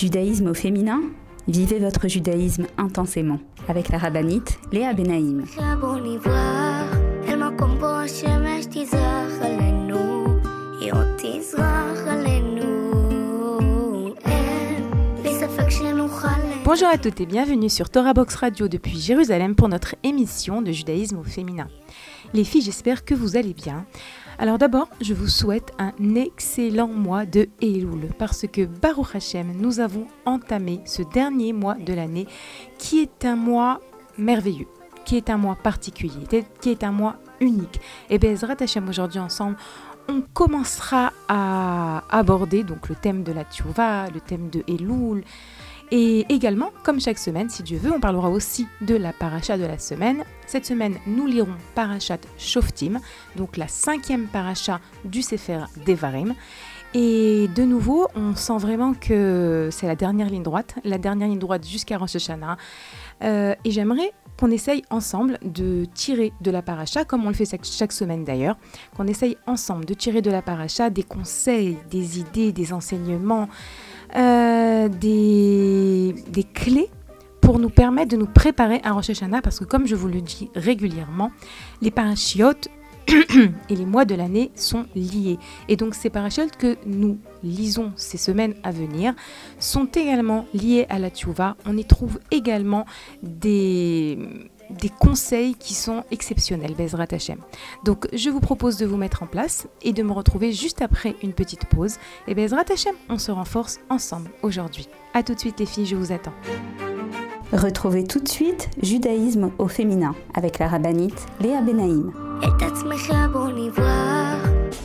Judaïsme au féminin Vivez votre judaïsme intensément avec la rabbinite Léa Benaïm. Bonjour à toutes et bienvenue sur Torah Box Radio depuis Jérusalem pour notre émission de judaïsme au féminin. Les filles, j'espère que vous allez bien. Alors d'abord, je vous souhaite un excellent mois de Elul parce que Baruch Hashem, nous avons entamé ce dernier mois de l'année qui est un mois merveilleux, qui est un mois particulier, qui est un mois unique. Et Bezrat Hashem aujourd'hui ensemble, on commencera à aborder donc le thème de la Tchouva, le thème de Elul, et également, comme chaque semaine, si Dieu veut, on parlera aussi de la paracha de la semaine. Cette semaine, nous lirons Parachat Shoftim, donc la cinquième paracha du Sefer Devarim. Et de nouveau, on sent vraiment que c'est la dernière ligne droite, la dernière ligne droite jusqu'à Rosh Hashanah. Euh, et j'aimerais qu'on essaye ensemble de tirer de la paracha, comme on le fait chaque semaine d'ailleurs, qu'on essaye ensemble de tirer de la paracha des conseils, des idées, des enseignements, euh, des, clés pour nous permettre de nous préparer à Rosh Hashanah, parce que comme je vous le dis régulièrement, les parachiotes et les mois de l'année sont liés. Et donc ces parachutes que nous lisons ces semaines à venir sont également liés à la Tchouva. On y trouve également des des conseils qui sont exceptionnels, Bezrat Hashem. Donc je vous propose de vous mettre en place et de me retrouver juste après une petite pause. Et Bezrat Hashem, on se renforce ensemble aujourd'hui. A tout de suite les filles, je vous attends. Retrouvez tout de suite Judaïsme au féminin avec la rabbinite Léa Benaïm.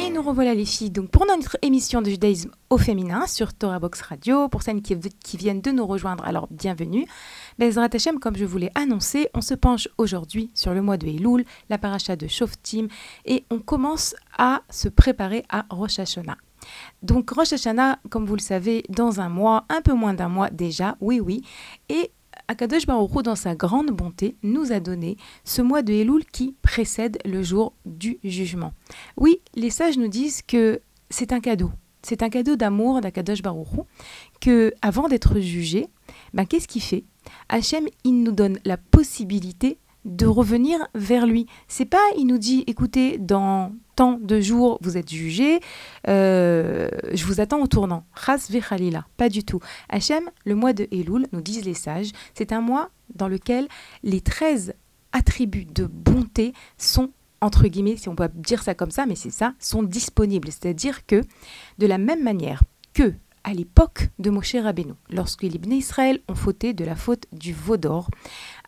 Et nous revoilà les filles donc pour notre émission de judaïsme au féminin sur Torah Box Radio. Pour celles qui, viennent de nous rejoindre, alors bienvenue. Bezrat Hashem, comme je vous l'ai annoncé, on se penche aujourd'hui sur le mois de Elul, la paracha de Shoftim, et on commence à se préparer à Rosh Hashanah. Donc Rosh Hashanah, comme vous le savez, dans un mois, un peu moins d'un mois déjà, oui oui, et Akadosh Baruch dans sa grande bonté, nous a donné ce mois de Elul qui précède le jour du jugement. Oui, les sages nous disent que c'est un cadeau. C'est un cadeau d'amour d'Akadosh Baruch que, avant d'être jugé, ben, qu'est-ce qu'il fait? Hachem, il nous donne la possibilité de revenir vers lui. C'est pas, il nous dit, écoutez, dans tant de jours, vous êtes jugé, euh, je vous attends au tournant. Chas vechalila, pas du tout. Hachem, le mois de Elul, nous disent les sages, c'est un mois dans lequel les 13 attributs de bonté sont entre guillemets, si on peut dire ça comme ça, mais c'est ça, sont disponibles. C'est-à-dire que, de la même manière que à l'époque de Moshe Rabbeinu, lorsque les Israël ont fauté de la faute du veau d'or,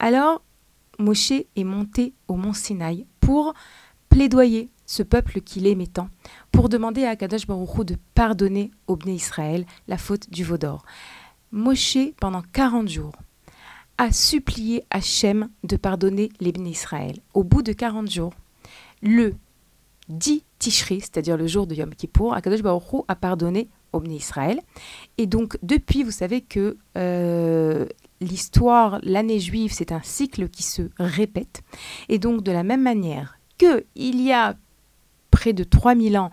alors Moshe est monté au mont Sinaï pour plaidoyer ce peuple qu'il aimait tant, pour demander à Akadosh Baruch de pardonner au Bnei Israël la faute du veau d'or. Moshe, pendant 40 jours, a supplié Hachem de pardonner les Bnei Israël. Au bout de 40 jours, le 10 Tishri, c'est-à-dire le jour de Yom Kippour, Akadosh Baruch a pardonné au Bnei Israël. Et donc, depuis, vous savez que euh, l'histoire, l'année juive, c'est un cycle qui se répète. Et donc, de la même manière que il y a près de 3000 ans,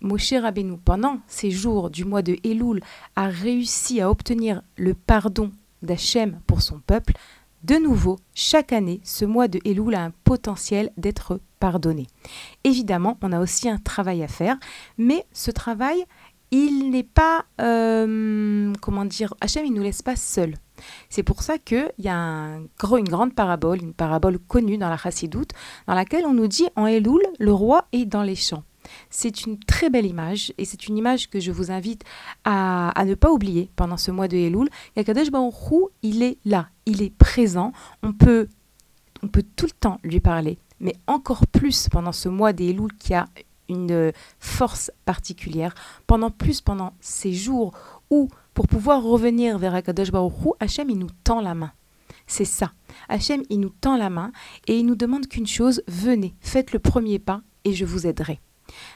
Moshe Rabbeinu, pendant ces jours du mois de Elul, a réussi à obtenir le pardon d'Hachem pour son peuple, de nouveau, chaque année, ce mois de Elul a un potentiel d'être pardonné. Évidemment, on a aussi un travail à faire, mais ce travail, il n'est pas, euh, comment dire, Hachem, il ne nous laisse pas seuls. C'est pour ça qu'il y a une grande parabole, une parabole connue dans la Chassidoute, dans laquelle on nous dit en Elul, le roi est dans les champs. C'est une très belle image et c'est une image que je vous invite à, ne pas oublier pendant ce mois de Elul. Yakadesh Baruch il est là, il est présent. On peut, on peut tout le temps lui parler, mais encore plus pendant ce mois d'Elul qui a une force particulière, pendant plus pendant ces jours où, pour pouvoir revenir vers Akadosh Baruch Hachem, il nous tend la main. C'est ça. Hachem, il nous tend la main et il nous demande qu'une chose, venez, faites le premier pas et je vous aiderai.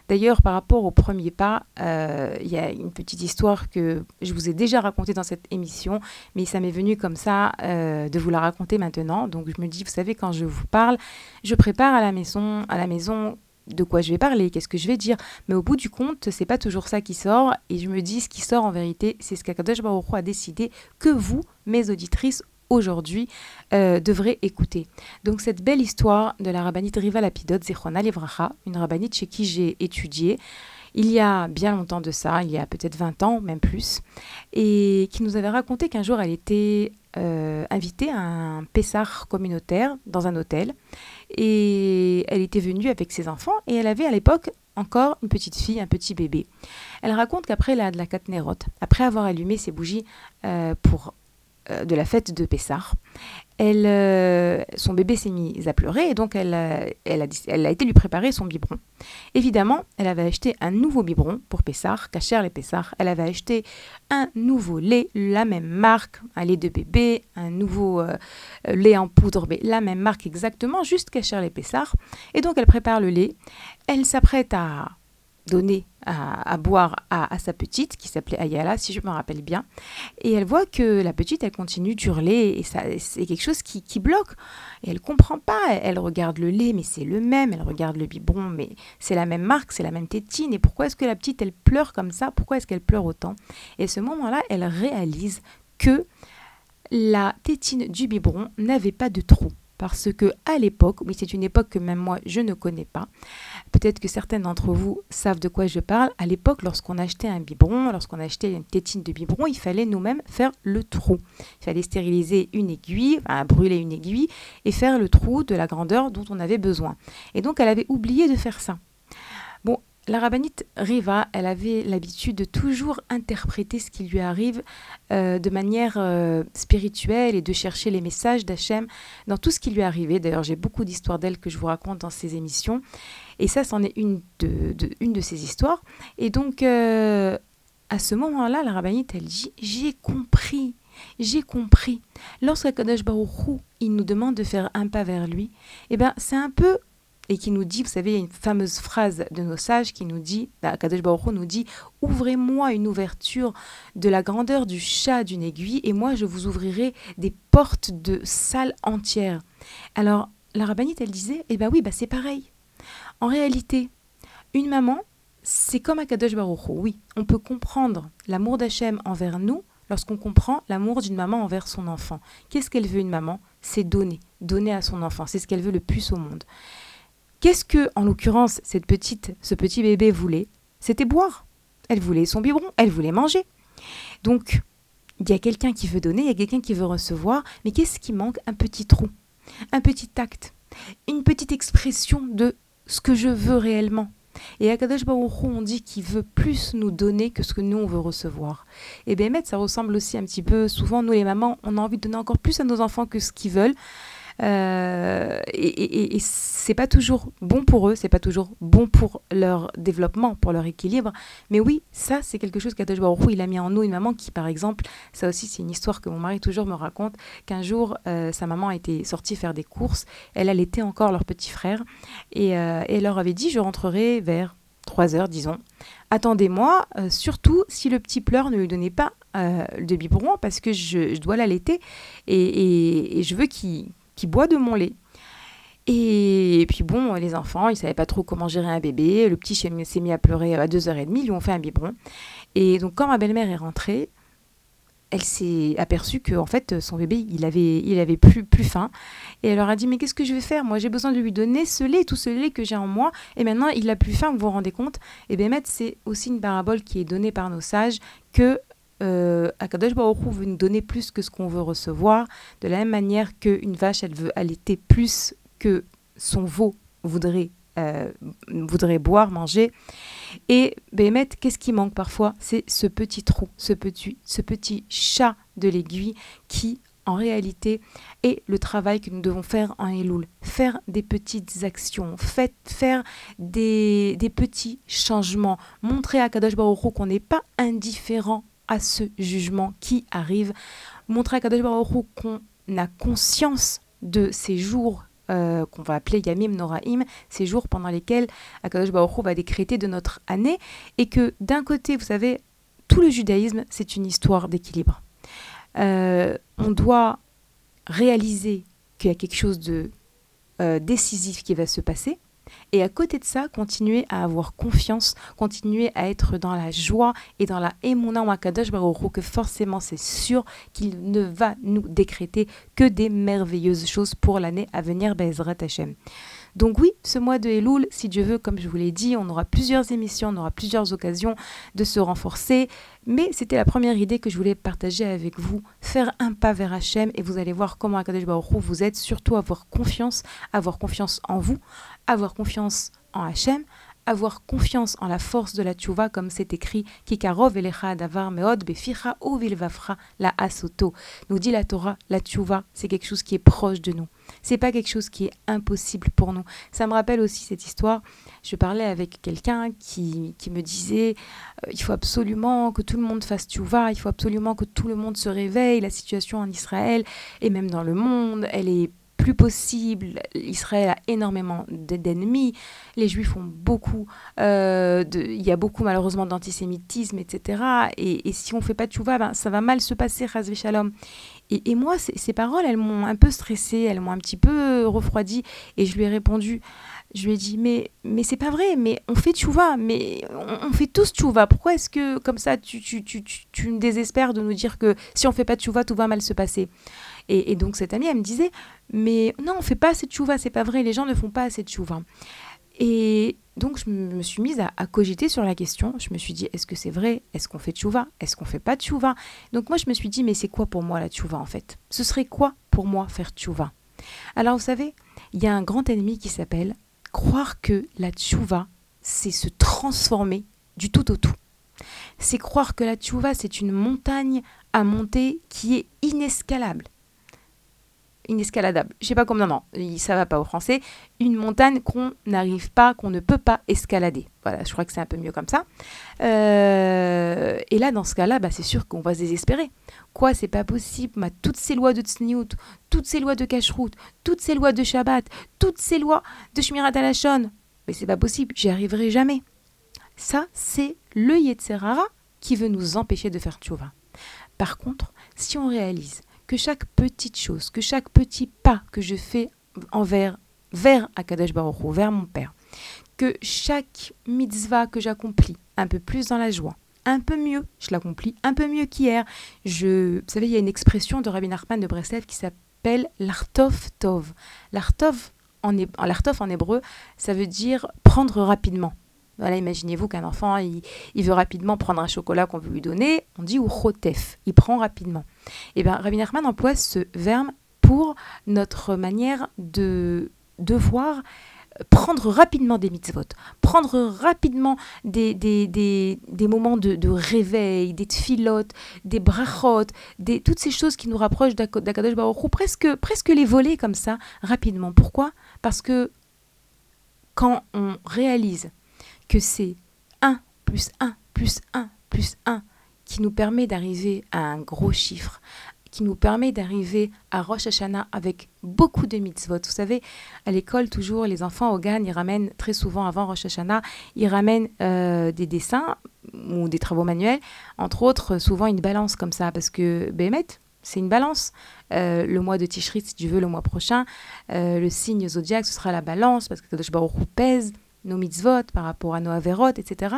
D'ailleurs, par rapport au premier pas, euh, il y a une petite histoire que je vous ai déjà racontée dans cette émission, mais ça m'est venu comme ça euh, de vous la raconter maintenant. Donc je me dis, vous savez, quand je vous parle, je prépare à la maison, à la maison de quoi je vais parler, qu'est-ce que je vais dire. Mais au bout du compte, c'est pas toujours ça qui sort. Et je me dis, ce qui sort en vérité, c'est ce qu'Akadosh Baruch a décidé que vous, mes auditrices, aujourd'hui, euh, devrez écouter. Donc cette belle histoire de la rabbinite Riva Lapidot, Zechrona Livracha, une rabbinite chez qui j'ai étudié, il y a bien longtemps de ça, il y a peut-être 20 ans, même plus, et qui nous avait raconté qu'un jour elle était euh, invitée à un Pessar communautaire dans un hôtel, et elle était venue avec ses enfants, et elle avait à l'époque encore une petite fille, un petit bébé. Elle raconte qu'après la, la après avoir allumé ses bougies euh, pour euh, de la fête de Pessar, euh, son bébé s'est mis à pleurer et donc elle, euh, a, elle, a, été lui préparer son biberon. Évidemment, elle avait acheté un nouveau biberon pour Pessar, Cacher les Pessar. Elle avait acheté un nouveau lait, la même marque, un lait de bébé, un nouveau lait en poudre, mais la même marque exactement, juste Cacher les Pessar. Et donc elle prépare le lait. Elle s'apprête à donner à, boire à, sa petite, qui s'appelait Ayala, si je me rappelle bien. Et elle voit que la petite, elle continue d'hurler, et ça, c'est quelque chose qui, bloque. Et elle comprend pas. Elle, regarde le lait, mais c'est le même. Elle regarde le biberon, mais c'est la même marque, c'est la même tétine. Et pourquoi est-ce que la petite, elle pleure comme ça? Pourquoi est-ce qu'elle pleure autant? Et à ce moment-là, elle réalise que la tétine du biberon n'avait pas de trou parce que à l'époque, oui c'est une époque que même moi je ne connais pas, peut-être que certains d'entre vous savent de quoi je parle, à l'époque lorsqu'on achetait un biberon, lorsqu'on achetait une tétine de biberon, il fallait nous-mêmes faire le trou. Il fallait stériliser une aiguille, brûler une aiguille et faire le trou de la grandeur dont on avait besoin. Et donc elle avait oublié de faire ça. La rabbinite Riva, elle avait l'habitude de toujours interpréter ce qui lui arrive euh, de manière euh, spirituelle et de chercher les messages d'Hachem dans tout ce qui lui arrivait. D'ailleurs, j'ai beaucoup d'histoires d'elle que je vous raconte dans ces émissions. Et ça, c'en est une de, de ces histoires. Et donc, euh, à ce moment-là, la rabbinite, elle dit J'ai compris. J'ai compris. Lorsque Kadosh Baruch il nous demande de faire un pas vers lui, eh ben, c'est un peu et qui nous dit, vous savez, il y a une fameuse phrase de nos sages qui nous dit, bah, Kadosh Baruch nous dit, ouvrez-moi une ouverture de la grandeur du chat d'une aiguille et moi je vous ouvrirai des portes de salles entières. Alors la rabbinite, elle disait, eh ben oui, bah c'est pareil. En réalité, une maman, c'est comme Kadosh Baruch Oui, on peut comprendre l'amour d'Hachem envers nous lorsqu'on comprend l'amour d'une maman envers son enfant. Qu'est-ce qu'elle veut une maman? C'est donner, donner à son enfant. C'est ce qu'elle veut le plus au monde. Qu'est-ce que, en l'occurrence, cette petite, ce petit bébé voulait? C'était boire. Elle voulait son biberon, elle voulait manger. Donc, il y a quelqu'un qui veut donner, il y a quelqu'un qui veut recevoir, mais qu'est-ce qui manque? Un petit trou, un petit acte, une petite expression de ce que je veux réellement. Et à Kadosh Baruch on dit qu'il veut plus nous donner que ce que nous, on veut recevoir. Et bien, ça ressemble aussi un petit peu, souvent, nous les mamans, on a envie de donner encore plus à nos enfants que ce qu'ils veulent. Euh, et, et, c'est pas toujours bon pour eux, c'est pas toujours bon pour leur développement, pour leur équilibre. Mais oui, ça, c'est quelque chose Baruch il a mis en nous. Une maman qui, par exemple, ça aussi, c'est une histoire que mon mari toujours me raconte, qu'un jour, euh, sa maman était sortie faire des courses. Elle allaitait encore leur petit frère. Et, euh, et elle leur avait dit Je rentrerai vers 3 heures, disons. Attendez-moi, surtout si le petit pleure, ne lui donnez pas euh, de biberon parce que je, dois l'allaiter et, et, je veux qu'il boit de mon lait. Et, puis bon, les enfants, ils savaient pas trop comment gérer un bébé. Le petit s'est mis à pleurer à 2h30, ils lui ont fait un biberon. Et donc quand ma belle-mère est rentrée, elle s'est aperçue que en fait son bébé il avait il avait plus plus faim et elle leur a dit mais qu'est-ce que je vais faire? Moi j'ai besoin de lui donner ce lait tout ce lait que j'ai en moi et maintenant il a plus faim vous vous rendez compte? Et bien c'est aussi une parabole qui est donnée par nos sages que euh, Akadosh Baruch veut nous donner plus que ce qu'on veut recevoir. De la même manière qu'une vache elle veut allaiter plus que son veau voudrait euh, voudrait boire manger. Et Bémet, qu'est-ce qui manque parfois? C'est ce petit trou, ce petit, ce petit chat de l'aiguille qui, en réalité, est le travail que nous devons faire en Elul. Faire des petites actions, faire des, des petits changements, montrer à Kadosh Baruch qu'on n'est pas indifférent à ce jugement qui arrive, montrer à Kadosh Baruch qu'on a conscience de ces jours euh, qu'on va appeler Yamim Noraim, ces jours pendant lesquels Akadosh Baruch va décréter de notre année, et que d'un côté, vous savez, tout le judaïsme, c'est une histoire d'équilibre. Euh, on doit réaliser qu'il y a quelque chose de euh, décisif qui va se passer, et à côté de ça, continuer à avoir confiance, continuer à être dans la joie et dans la émouna Wakadosh Baruch que forcément c'est sûr qu'il ne va nous décréter que des merveilleuses choses pour l'année à venir, Bezrat Hashem. Donc oui, ce mois de Elul, si Dieu veut, comme je vous l'ai dit, on aura plusieurs émissions, on aura plusieurs occasions de se renforcer. Mais c'était la première idée que je voulais partager avec vous. Faire un pas vers Hachem et vous allez voir comment Akadosh Baruch vous êtes. Surtout avoir confiance, avoir confiance en vous, avoir confiance en Hachem, avoir confiance en la force de la tchouva, comme c'est écrit, Kikarov elecha davar meod beficha vilvafra la asoto. Nous dit la Torah, la tchouva, c'est quelque chose qui est proche de nous. C'est pas quelque chose qui est impossible pour nous. Ça me rappelle aussi cette histoire. Je parlais avec quelqu'un qui, qui, me disait euh, il faut absolument que tout le monde fasse tchouva, il faut absolument que tout le monde se réveille. La situation en Israël et même dans le monde, elle est plus possible. Israël a énormément d'ennemis. Les Juifs ont beaucoup. Euh, il y a beaucoup malheureusement d'antisémitisme, etc. Et, si on fait pas de ben, ça va mal se passer, Razvé Shalom. Et, moi, ces paroles, elles m'ont un peu stressée, elles m'ont un petit peu refroidi. Et je lui ai répondu, je lui ai dit, mais, mais c'est pas vrai, mais on fait tchouva, mais on, fait tous tchouva. Pourquoi est-ce que, comme ça, tu, tu, tu, tu, me désespères de nous dire que si on fait pas tchouva, tout va mal se passer? Et, donc cette amie, elle me disait, mais non, on fait pas assez de chouva, c'est pas vrai, les gens ne font pas assez de chouva. Et donc je me suis mise à, cogiter sur la question. Je me suis dit, est-ce que c'est vrai? Est-ce qu'on fait tchouva? Est-ce qu'on fait pas tchouva? Donc moi je me suis dit, mais c'est quoi pour moi la tchouva en fait? Ce serait quoi pour moi faire tchouva? Alors vous savez, il y a un grand ennemi qui s'appelle croire que la tchouva, c'est se transformer du tout au tout. C'est croire que la tchouva, c'est une montagne à monter qui est inescalable inescaladable. Je sais pas comment, non, ça va pas au français. Une montagne qu'on n'arrive pas, qu'on ne peut pas escalader. Voilà, je crois que c'est un peu mieux comme ça. Euh, et là, dans ce cas-là, bah, c'est sûr qu'on va se désespérer. Quoi, c'est pas possible Toutes ces lois de Tsniout, toutes ces lois de Kashrut, toutes ces lois de Shabbat, toutes ces lois de Shmirat Alashon, mais c'est pas possible, j'y arriverai jamais. Ça, c'est le Yetzerara qui veut nous empêcher de faire tchouva. Par contre, si on réalise que chaque petite chose, que chaque petit pas que je fais envers vers Akadosh Baruch vers mon Père, que chaque mitzvah que j'accomplis un peu plus dans la joie, un peu mieux, je l'accomplis un peu mieux qu'hier. Je, vous savez, il y a une expression de Rabbi Nachman de Breslev qui s'appelle l'artov tov. L'artov en, en hébreu, ça veut dire prendre rapidement. Voilà, imaginez-vous qu'un enfant, il, veut rapidement prendre un chocolat qu'on veut lui donner, on dit ou chotef, il prend rapidement. Et eh bien, Rabbi Nachman emploie ce verbe pour notre manière de devoir prendre rapidement des mitzvot, prendre rapidement des, des, des, des moments de, de, réveil, des tfilotes, des brachot, des, toutes ces choses qui nous rapprochent d'Akadosh Baruch Hu, presque, presque les voler comme ça, rapidement. Pourquoi? Parce que quand on réalise que c'est 1 plus 1 plus 1 plus 1 qui nous permet d'arriver à un gros chiffre, qui nous permet d'arriver à Rosh Hashanah avec beaucoup de mitzvot. Vous savez, à l'école, toujours, les enfants au GAN, ils ramènent très souvent avant Rosh Hashanah, ils ramènent euh, des dessins ou des travaux manuels, entre autres, souvent une balance comme ça, parce que Bémet, c'est une balance. Euh, le mois de Tishri, si tu veux, le mois prochain, euh, le signe zodiaque, ce sera la balance, parce que Kadosh Baruch pèse nos mitzvot par rapport à nos averot, etc.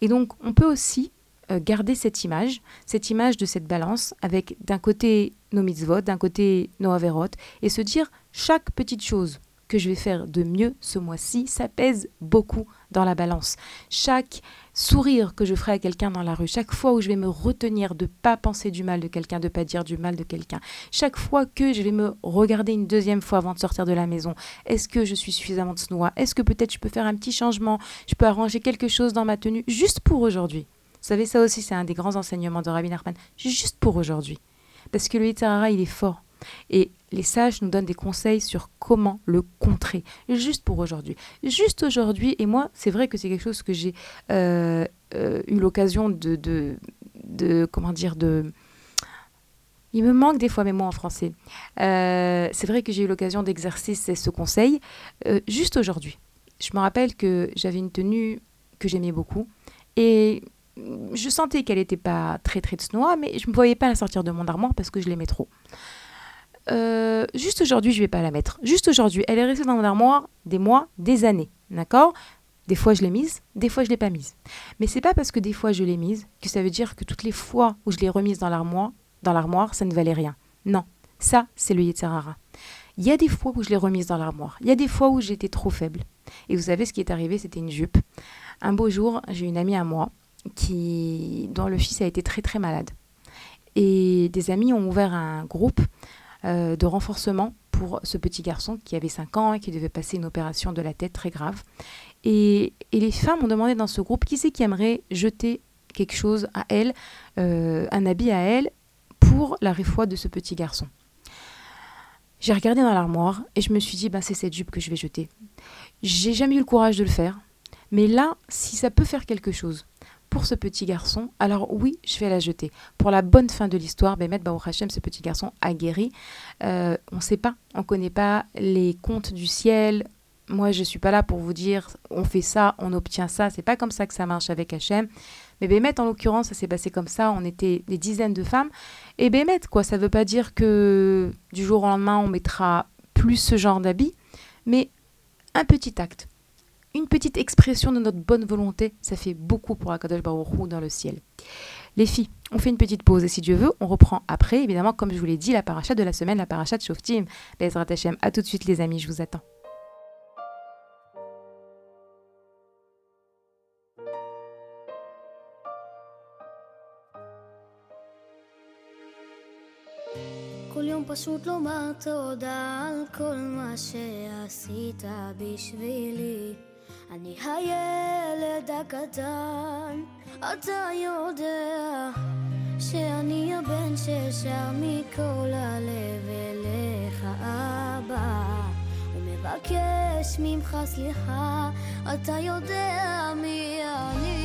Et donc, on peut aussi garder cette image, cette image de cette balance, avec d'un côté nos mitzvot, d'un côté nos averot, et se dire chaque petite chose que je vais faire de mieux ce mois-ci, ça pèse beaucoup dans la balance. Chaque sourire que je ferai à quelqu'un dans la rue, chaque fois où je vais me retenir de pas penser du mal de quelqu'un, de pas dire du mal de quelqu'un, chaque fois que je vais me regarder une deuxième fois avant de sortir de la maison, est-ce que je suis suffisamment de snois Est-ce que peut-être je peux faire un petit changement? Je peux arranger quelque chose dans ma tenue juste pour aujourd'hui? Savez, ça aussi, c'est un des grands enseignements de Rabbi Nachman, juste pour aujourd'hui. Parce que le Yitzhara, il est fort. Et les sages nous donnent des conseils sur comment le contrer, juste pour aujourd'hui. Juste aujourd'hui, et moi, c'est vrai que c'est quelque chose que j'ai euh, euh, eu l'occasion de, de, comment dire, de... Il me manque des fois mes mots en français. Euh, c'est vrai que j'ai eu l'occasion d'exercer ce conseil juste aujourd'hui. Je me rappelle que j'avais une tenue que j'aimais beaucoup et je sentais qu'elle n'était pas très très de snow, mais je ne me voyais pas la sortir de mon armoire parce que je l'aimais trop. Euh, juste aujourd'hui, je vais pas la mettre. Juste aujourd'hui, elle est restée dans mon armoire des mois, des années, d'accord? Des fois, je l'ai mise, des fois, je l'ai pas mise. Mais c'est pas parce que des fois je l'ai mise que ça veut dire que toutes les fois où je l'ai remise dans l'armoire, dans l'armoire, ça ne valait rien. Non, ça, c'est le Yetzerara. Il y a des fois où je l'ai remise dans l'armoire. Il y a des fois où j'étais trop faible. Et vous savez ce qui est arrivé, c'était une jupe. Un beau jour, j'ai une amie à moi qui, dont le fils a été très très malade. Et des amis ont ouvert un groupe euh, de renforcement pour ce petit garçon qui avait 5 ans et qui devait passer une opération de la tête très grave. Et, les femmes ont demandé dans ce groupe qui c'est qui aimerait jeter quelque chose à elle, euh, un habit à elle, pour la réfoie de ce petit garçon. J'ai regardé dans l'armoire et je me suis dit, ben, c'est cette jupe que je vais jeter. J'ai jamais eu le courage de le faire, mais là, si ça peut faire quelque chose pour ce petit garçon, alors oui, je vais la jeter. Pour la bonne fin de l'histoire, Bémet Baruch Hashem, ce petit garçon a guéri. Euh, on ne sait pas, on ne connaît pas les contes du ciel. Moi, je ne suis pas là pour vous dire on fait ça, on obtient ça. C'est pas comme ça que ça marche avec Hachem. Mais Bémet, en l'occurrence, ça s'est passé comme ça. On était des dizaines de femmes. Et Bémet, quoi, ça ne veut pas dire que du jour au lendemain, on mettra plus ce genre d'habit, mais un petit acte une petite expression de notre bonne volonté, ça fait beaucoup pour Akadosh Baruch Hu dans le ciel. Les filles, on fait une petite pause et si Dieu veut, on reprend après, évidemment, comme je vous l'ai dit, la paracha de la semaine, la paracha de Shoftim. Bezrat Hashem, à tout de suite les amis, je vous attends. אני הילד הקטן, אתה יודע שאני הבן ששר מכל הלב אליך אבא. ומבקש ממך סליחה, אתה יודע מי אני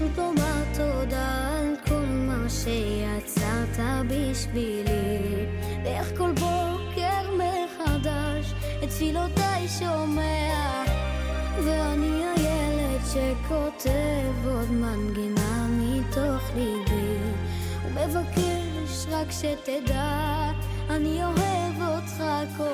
פשוט לומר תודה על כל מה שיצרת בשבילי. ואיך כל בוקר מחדש את תפילותיי שומע ואני הילד שכותב עוד מנגינה מתוך ליבי. ומבקש רק שתדע אני אוהב אותך כל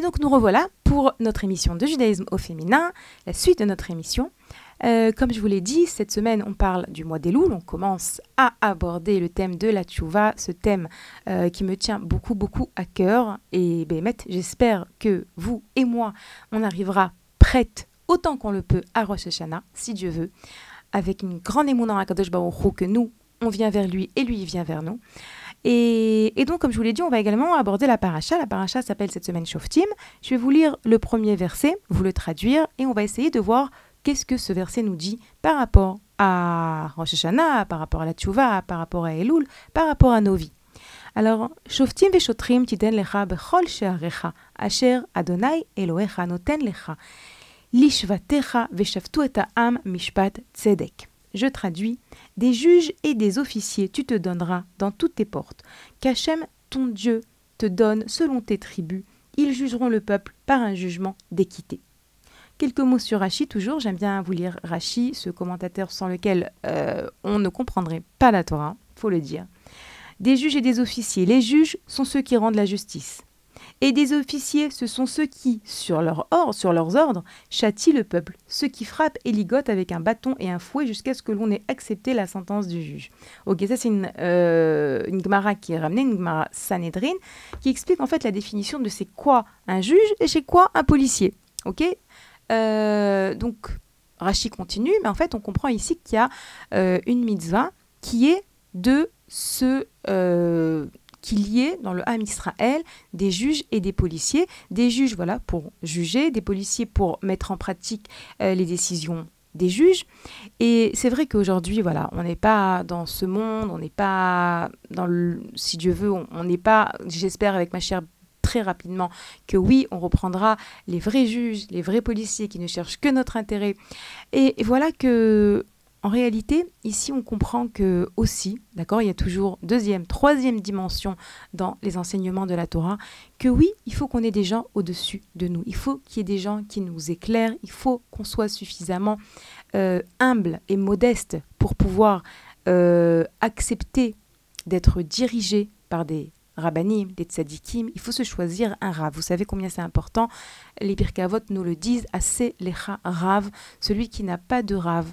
donc nous revoilà pour notre émission de judaïsme au féminin, la suite de notre émission. Euh, comme je vous l'ai dit, cette semaine, on parle du mois des loups. On commence à aborder le thème de la tchouva, ce thème euh, qui me tient beaucoup, beaucoup à cœur. Et Bémet, j'espère que vous et moi, on arrivera prête autant qu'on le peut à Rosh Hashanah, si Dieu veut, avec une grande émotion à Kadosh Baruch que nous, on vient vers lui et lui, vient vers nous. Et, donc, comme je vous l'ai dit, on va également aborder la paracha. La paracha s'appelle cette semaine Shoftim. Je vais vous lire le premier verset, vous le traduire, et on va essayer de voir qu'est-ce que ce verset nous dit par rapport à Rosh Hashanah, par rapport à la Tchouva, par rapport à Elul, par rapport à nos vies. Alors, Shoftim veshotrim tiden lecha bechol she'arecha, asher Adonai Elohecha noten lecha, lishvatecha veshavtu et ha'am mishpat tzedek. Je traduis Des juges et des officiers tu te donneras dans toutes tes portes, qu'Hachem, ton Dieu, te donne selon tes tribus. Ils jugeront le peuple par un jugement d'équité. Quelques mots sur Rachi, toujours. J'aime bien vous lire Rachi, ce commentateur sans lequel euh, on ne comprendrait pas la Torah, faut le dire. Des juges et des officiers. Les juges sont ceux qui rendent la justice. Et des officiers, ce sont ceux qui, sur, leur or, sur leurs ordres, châtient le peuple, ceux qui frappent et ligotent avec un bâton et un fouet jusqu'à ce que l'on ait accepté la sentence du juge. Ok, ça c'est une, euh, une Gemara qui est ramenée, une Gemara Sanhedrin, qui explique en fait la définition de c'est quoi un juge et c'est quoi un policier. Ok? Euh, Donc, Rachi continue, mais en fait on comprend ici qu'il y a euh, une mitzvah qui est de se qu'il y ait dans le Ham Israël des juges et des policiers, des juges voilà pour juger, des policiers pour mettre en pratique euh, les décisions des juges. Et c'est vrai qu'aujourd'hui, voilà, on n'est pas dans ce monde, on n'est pas dans le, si Dieu veut, on n'est pas, j'espère avec ma chère très rapidement que oui, on reprendra les vrais juges, les vrais policiers qui ne cherchent que notre intérêt. et voilà que en réalité, ici, on comprend que aussi, d'accord, il y a toujours deuxième, troisième dimension dans les enseignements de la Torah, que oui, il faut qu'on ait des gens au-dessus de nous. Il faut qu'il y ait des gens qui nous éclairent. Il faut qu'on soit suffisamment euh, humble et modeste pour pouvoir euh, accepter d'être dirigé par des rabbanim, des tzadikim, il faut se choisir un rav. Vous savez combien c'est important? Les birkavot nous le disent, assez les rav, celui qui n'a pas de rav euh,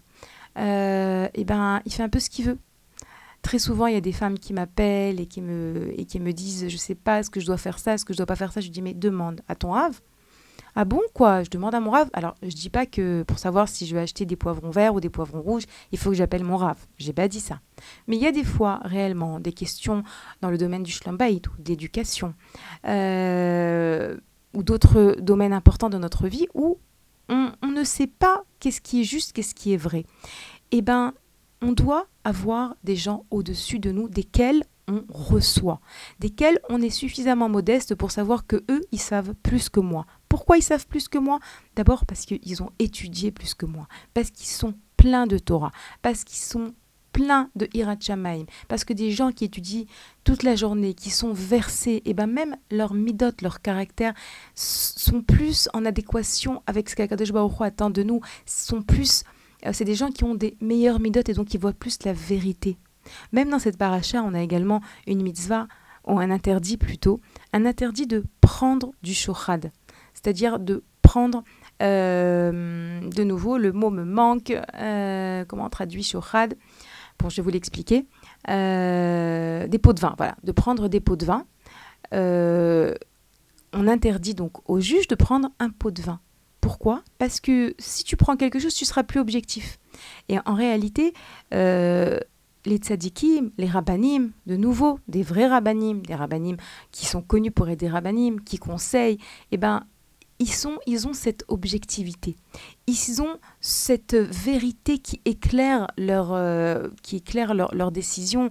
et ben, il fait un peu ce qu'il veut. Très souvent, il y a des femmes qui m'appellent et qui me, et qui me disent Je sais pas, est-ce que je dois faire ça, est-ce que je dois pas faire ça? Je dis Mais demande à ton rave. Ah bon, quoi? Je demande à mon rave. Alors, je dis pas que pour savoir si je vais acheter des poivrons verts ou des poivrons rouges, il faut que j'appelle mon rave. J'ai pas dit ça. Mais il y a des fois, réellement, des questions dans le domaine du shlambait ou de l'éducation euh, ou d'autres domaines importants de notre vie où on, ne sait pas qu'est-ce qui est juste, qu'est-ce qui est vrai. Eh bien, on doit avoir des gens au-dessus de nous, desquels on reçoit, desquels on est suffisamment modeste pour savoir que eux, ils savent plus que moi. Pourquoi ils savent plus que moi? D'abord parce qu'ils ont étudié plus que moi, parce qu'ils sont pleins de Torah, parce qu'ils sont plein de Hirat parce que des gens qui étudient toute la journée, qui sont versés, et ben même leur midot, leur caractère, sont plus en adéquation avec ce qu'Akadosh Baruch attend de nous, sont plus, euh, c'est des gens qui ont des meilleurs midot et donc qui voient plus la vérité. Même dans cette paracha, on a également une mitzvah, ou un interdit plutôt, un interdit de prendre du shochad, c'est-à-dire de prendre euh, de nouveau, le mot me manque. Euh, comment on traduit shochad je vais vous l'expliquer, euh, des pots de vin, voilà, de prendre des pots de vin. Euh, on interdit donc au juge de prendre un pot de vin. Pourquoi? Parce que si tu prends quelque chose, tu seras plus objectif. Et en réalité, euh, les tzadikim, les rabbanim, de nouveau, des vrais rabbanim, des rabbanim qui sont connus pour être des rabbanim, qui conseillent, eh ben, ils, sont, ils ont cette objectivité. Ils ont cette vérité qui éclaire leur, euh, qui éclaire leur, leur décision.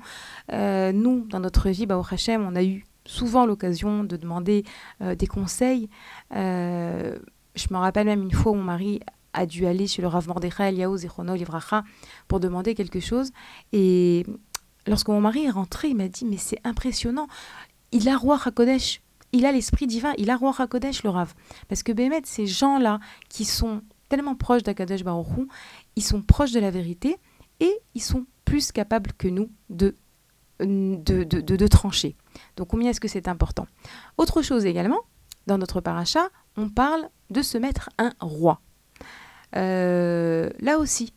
Euh, nous, dans notre vie, au Hachem, on a eu souvent l'occasion de demander euh, des conseils. je me rappelle même une fois où mon mari a dû aller chez le Rav Mordechai Eliaou Zichrono Livracha pour demander quelque chose. Et lorsque mon mari est rentré, il m'a dit Mais c'est impressionnant, il a roi Hakodesh il a l'esprit divin, il a roi Hakodesh, le Rav. Parce que Bémet, ces gens-là qui sont tellement proches d'Akadosh Baruchou, ils sont proches de la vérité et ils sont plus capables que nous de, de, trancher. Donc combien est-ce que c'est important? Autre chose également, dans notre paracha, on parle de se mettre un roi. Euh, là aussi,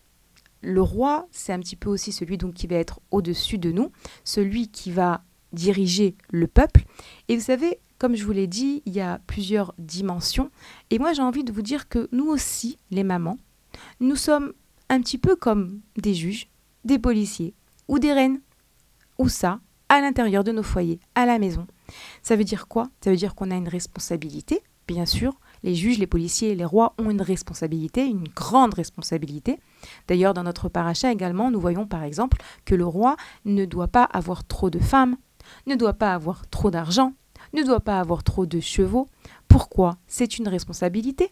le roi, c'est un petit peu aussi celui donc qui va être au-dessus de nous, celui qui va diriger le peuple. Et vous savez, comme je vous l'ai dit, il y a plusieurs dimensions. Et moi, j'ai envie de vous dire que nous aussi, les mamans, nous sommes un petit peu comme des juges, des policiers ou des reines. Ou ça, à l'intérieur de nos foyers, à la maison. Ça veut dire quoi? Ça veut dire qu'on a une responsabilité, bien sûr. Les juges, les policiers les rois ont une responsabilité, une grande responsabilité. D'ailleurs, dans notre paracha également, nous voyons par exemple que le roi ne doit pas avoir trop de femmes, ne doit pas avoir trop d'argent, ne doit pas avoir trop de chevaux. Pourquoi? C'est une responsabilité.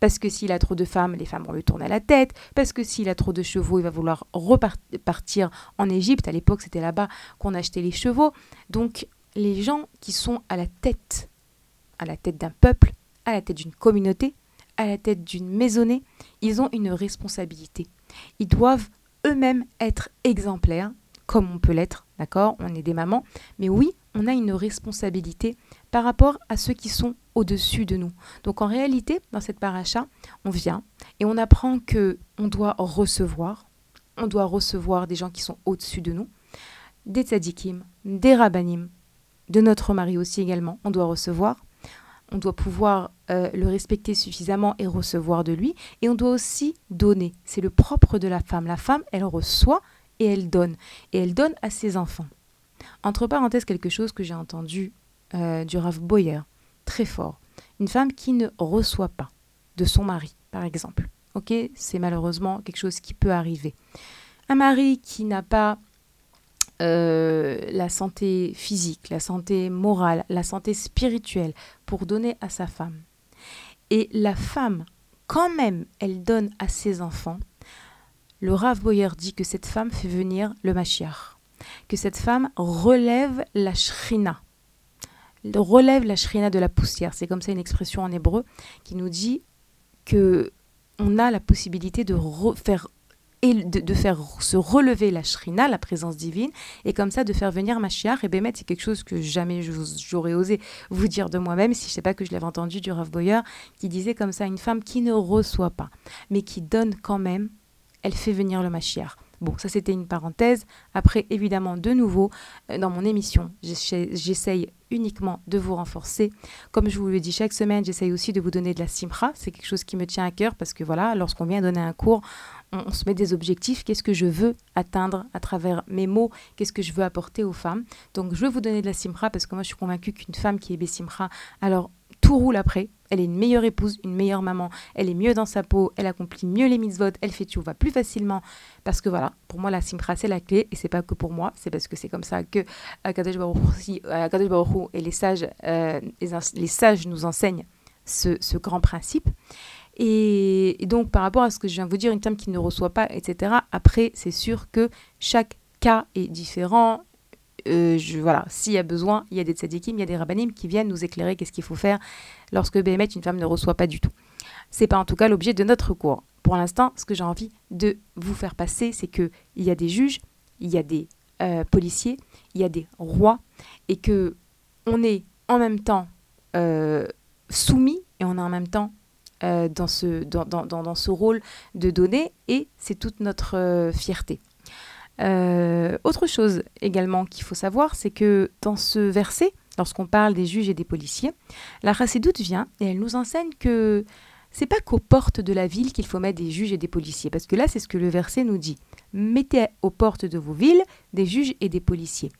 Parce que s'il a trop de femmes, les femmes vont lui tourner la tête. Parce que s'il a trop de chevaux, il va vouloir repartir en Égypte. À l'époque, c'était là-bas qu'on achetait les chevaux. Donc, les gens qui sont à la tête, à la tête d'un peuple, à la tête d'une communauté, à la tête d'une maisonnée, ils ont une responsabilité. Ils doivent eux-mêmes être exemplaires, comme on peut l'être, d'accord? On est des mamans, mais oui, on a une responsabilité par rapport à ceux qui sont au-dessus de nous. Donc en réalité, dans cette paracha, on vient et on apprend que on doit recevoir, on doit recevoir des gens qui sont au-dessus de nous, des tzadikim, des rabbanim, de notre mari aussi également, on doit recevoir. On doit pouvoir euh, le respecter suffisamment et recevoir de lui. Et on doit aussi donner. C'est le propre de la femme. La femme, elle reçoit et elle donne. Et elle donne à ses enfants. Entre parenthèses, quelque chose que j'ai entendu euh, du Rav Boyer, très fort. Une femme qui ne reçoit pas de son mari, par exemple. Ok, c'est malheureusement quelque chose qui peut arriver. Un mari qui n'a pas euh, la santé physique, la santé morale, la santé spirituelle pour donner à sa femme. Et la femme, quand même, elle donne à ses enfants. Le Rav Boyer dit que cette femme fait venir le Mashiach, que cette femme relève la shrina, relève la shrina de la poussière. C'est comme ça une expression en hébreu qui nous dit que on a la possibilité de faire et de, faire se relever la shrina, la présence divine, et comme ça de faire venir Mashiach. Et Bémet, c'est quelque chose que jamais j'aurais osé vous dire de moi-même, si je ne sais pas que je l'avais entendu du Rav Boyer, qui disait comme ça, une femme qui ne reçoit pas, mais qui donne quand même, elle fait venir le Mashiach. Bon, ça c'était une parenthèse. Après, évidemment, de nouveau, euh, dans mon émission, j'essaye uniquement de vous renforcer. Comme je vous le dis chaque semaine, j'essaye aussi de vous donner de la simra. C'est quelque chose qui me tient à cœur parce que voilà, lorsqu'on vient donner un cours, on, se met des objectifs. Qu'est-ce que je veux atteindre à travers mes mots? Qu'est-ce que je veux apporter aux femmes? Donc, je veux vous donner de la simra parce que moi, je suis convaincue qu'une femme qui est bessimra, alors tout roule après. Elle est une meilleure épouse, une meilleure maman. Elle est mieux dans sa peau. Elle accomplit mieux les mitzvot. Elle fait va plus facilement. Parce que voilà, pour moi, la simra, c'est la clé. Et c'est pas que pour moi. C'est parce que c'est comme ça que Akadosh Baruch et les sages, euh, les, sages nous enseignent ce, grand principe. Et, donc, par rapport à ce que je viens de vous dire, une femme qui ne reçoit pas, etc., après, c'est sûr que chaque cas est différent, euh, voilà, s'il y a besoin, il y a des tzadikim, il y a des rabbinim qui viennent nous éclairer qu'est-ce qu'il faut faire lorsque Béhémet, une femme ne reçoit pas du tout. C'est pas en tout cas l'objet de notre cours. Pour l'instant, ce que j'ai envie de vous faire passer, c'est que il y a des juges, il y a des euh, policiers, il y a des rois, et que on est en même temps euh, soumis et on est en même temps dans, ce, dans, dans, dans, ce rôle de donner, et c'est toute notre fierté. Euh, autre chose également qu'il faut savoir, c'est que dans ce verset, lorsqu'on parle des juges et des policiers, la chassidoute vient et elle nous enseigne que c'est pas qu'aux portes de la ville qu'il faut mettre des juges et des policiers, parce que là, c'est ce que le verset nous dit. Mettez aux portes de vos villes des juges et des policiers.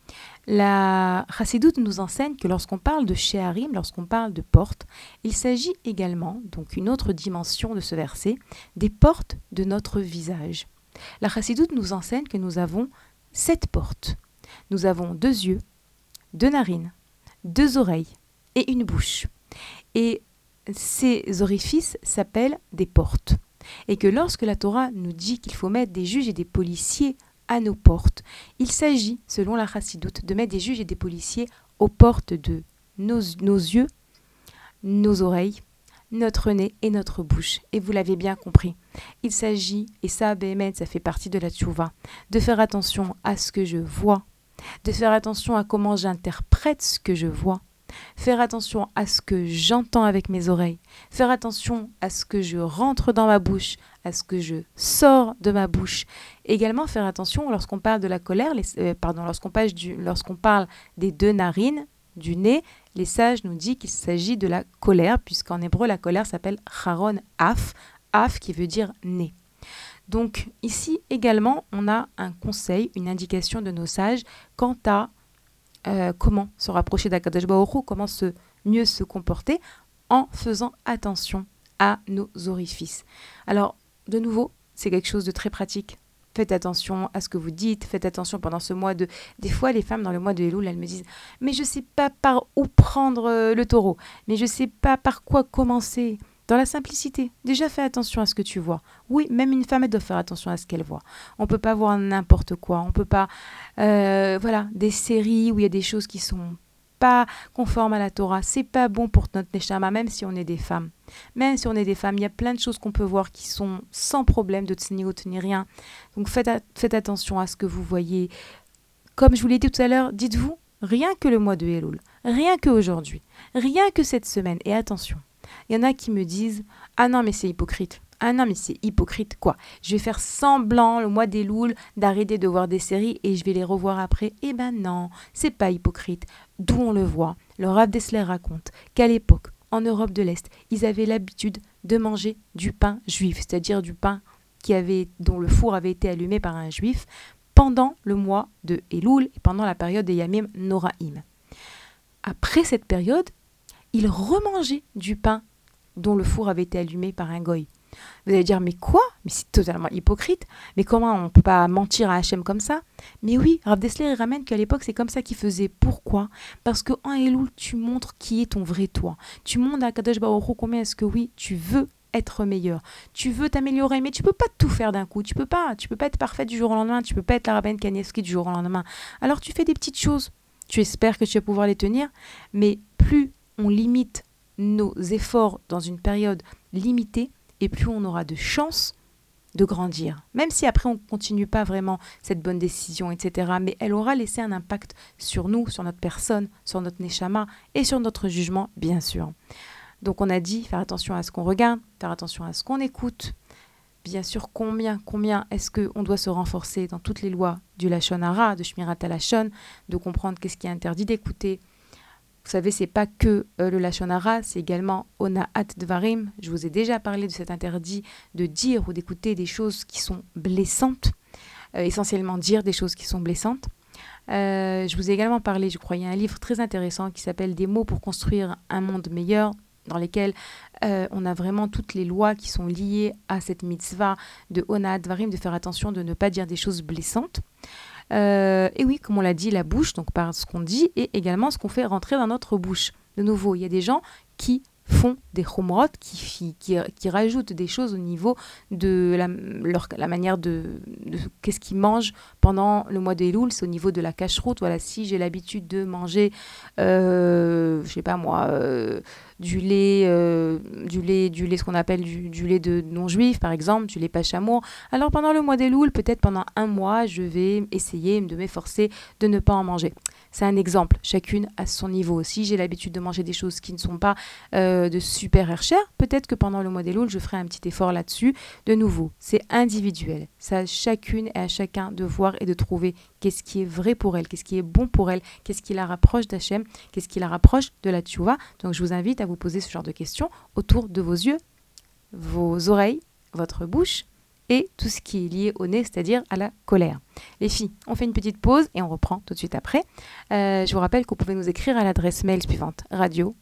La chassidoute nous enseigne que lorsqu'on parle de Sheharim, lorsqu'on parle de portes, il s'agit également, donc une autre dimension de ce verset, des portes de notre visage. La chassidoute nous enseigne que nous avons sept portes. Nous avons deux yeux, deux narines, deux oreilles et une bouche. Et ces orifices s'appellent des portes. Et que lorsque la Torah nous dit qu'il faut mettre des juges et des policiers à nos portes, il s'agit, selon la chassidoute, de mettre des juges et des policiers aux portes de nos, nos yeux, nos oreilles, notre nez et notre bouche. Et vous l'avez bien compris. Il s'agit, et ça, Béhémet, ça fait partie de la tchouva, de faire attention à ce que je vois, de faire attention à comment j'interprète ce que je vois, faire attention à ce que j'entends avec mes oreilles, faire attention à ce que je rentre dans ma bouche, à ce que je sors de ma bouche. Également faire attention lorsqu'on parle de la colère, euh, pardon, lorsqu'on parle, lorsqu'on parle des deux narines, du nez, les sages nous disent qu'il s'agit de la colère, puisqu'en hébreu la colère s'appelle charon af, af qui veut dire nez. Donc ici également, on a un conseil, une indication de nos sages quant à euh, comment se rapprocher d'Akadosh Baruch comment se, mieux se comporter en faisant attention à nos orifices. Alors, de nouveau, c'est quelque chose de très pratique. Faites attention à ce que vous dites, faites attention pendant ce mois de... Des fois, les femmes dans le mois de Elul, elles me disent « Mais je ne sais pas par où prendre euh, le taureau, mais je ne sais pas par quoi commencer. » Dans la simplicité, déjà fais attention à ce que tu vois. Oui, même une femme, elle doit faire attention à ce qu'elle voit. On peut pas voir n'importe quoi. On peut pas, euh, voilà, des séries où il y a des choses qui sont pas conformes à la Torah. C'est pas bon pour notre neshama, même si on est des femmes. Même si on est des femmes, il y a plein de choses qu'on peut voir qui sont sans problème de tenir ou tenir rien. Donc faites, faites attention à ce que vous voyez. Comme je vous l'ai dit tout à l'heure, dites-vous, rien que le mois de Elul, rien que aujourd'hui, rien que cette semaine, et attention, il y en a qui me disent Ah non, mais c'est hypocrite. Ah non, mais c'est hypocrite, quoi. Je vais faire semblant le mois des louls d'arrêter de voir des séries et je vais les revoir après. Eh ben non, c'est pas hypocrite. D'où on le voit. Le Rav Dessler raconte qu'à l'époque, en Europe de l'Est, ils avaient l'habitude de manger du pain juif, c'est-à-dire du pain dont le four avait été allumé par un juif pendant le mois de Elul et pendant la période des Yamim Noraim. Après cette période, il remangeait du pain dont le four avait été allumé par un goy. Vous allez dire, mais quoi? Mais c'est totalement hypocrite. Mais comment on ne peut pas mentir à Hachem comme ça? Mais oui, Rav Dessler ramène qu'à l'époque, c'est comme ça qu'il faisait. Pourquoi? Parce que en Elul, tu montres qui est ton vrai toi. Tu montres à Kadosh Baruch combien est-ce que oui, tu veux être meilleur. Tu veux t'améliorer, mais tu peux pas tout faire d'un coup. Tu peux pas. Tu peux pas être parfait du jour au lendemain. Tu peux pas être la rabbin Kanievski du jour au lendemain. Alors tu fais des petites choses. Tu espères que tu vas pouvoir les tenir, mais plus on limite nos efforts dans une période limitée, et plus on aura de chances de grandir. Même si après on ne continue pas vraiment cette bonne décision, etc. Mais elle aura laissé un impact sur nous, sur notre personne, sur notre neshama et sur notre jugement, bien sûr. Donc on a dit faire attention à ce qu'on regarde, faire attention à ce qu'on écoute. Bien sûr, combien, combien est-ce qu'on doit se renforcer dans toutes les lois du Lachon Hara, de Shmirat Lachon, de comprendre qu'est-ce qui est interdit d'écouter, vous savez, c'est pas que euh, le Lachonara, c'est également Onaat Dvarim. Je vous ai déjà parlé de cet interdit de dire ou d'écouter des choses qui sont blessantes, euh, essentiellement dire des choses qui sont blessantes. Euh, je vous ai également parlé, je crois, il a un livre très intéressant qui s'appelle Des mots pour construire un monde meilleur, dans lesquels on a vraiment toutes les lois qui sont liées à cette mitzvah de Onaat Dvarim, de faire attention de ne pas dire des choses blessantes. Euh, et oui, comme on l'a dit, la bouche, donc par ce qu'on dit, et également ce qu'on fait rentrer dans notre bouche. De nouveau, il y a des gens qui font des chomrot, qui, qui, rajoutent des choses au niveau de la, leur, la manière de, qu'est-ce qu'ils mangent pendant le mois des louls, c'est au niveau de la cache-route. Voilà, si j'ai l'habitude de manger, euh, je sais pas moi, euh, du lait, euh, du lait, du lait, ce qu'on appelle du, lait de non-juif, par exemple, du lait pas chamour. Alors pendant le mois des louls, peut-être pendant un mois, je vais essayer de m'efforcer de ne pas en manger. C'est un exemple, chacune à son niveau. aussi. j'ai l'habitude de manger des choses qui ne sont pas euh, de super cher, peut-être que pendant le mois des louls, je ferai un petit effort là-dessus. De nouveau, c'est individuel. C'est à chacune et à chacun de voir et de trouver qu'est-ce qui est vrai pour elle, qu'est-ce qui est bon pour elle, qu'est-ce qui la rapproche d'Hachem, qu'est-ce qui la rapproche de la tchouva. Donc je vous invite à vous poser ce genre de questions autour de vos yeux, vos oreilles, votre bouche et tout ce qui est lié au nez, c'est-à-dire à la colère. Les filles, on fait une petite pause et on reprend tout de suite après. Euh, je vous rappelle que vous pouvez nous écrire à l'adresse mail suivante radio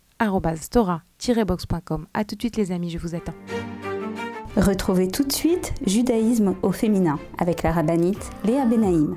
boxcom A tout de suite les amis, je vous attends. Retrouvez tout de suite Judaïsme au féminin avec la rabbinite Léa Benaïm.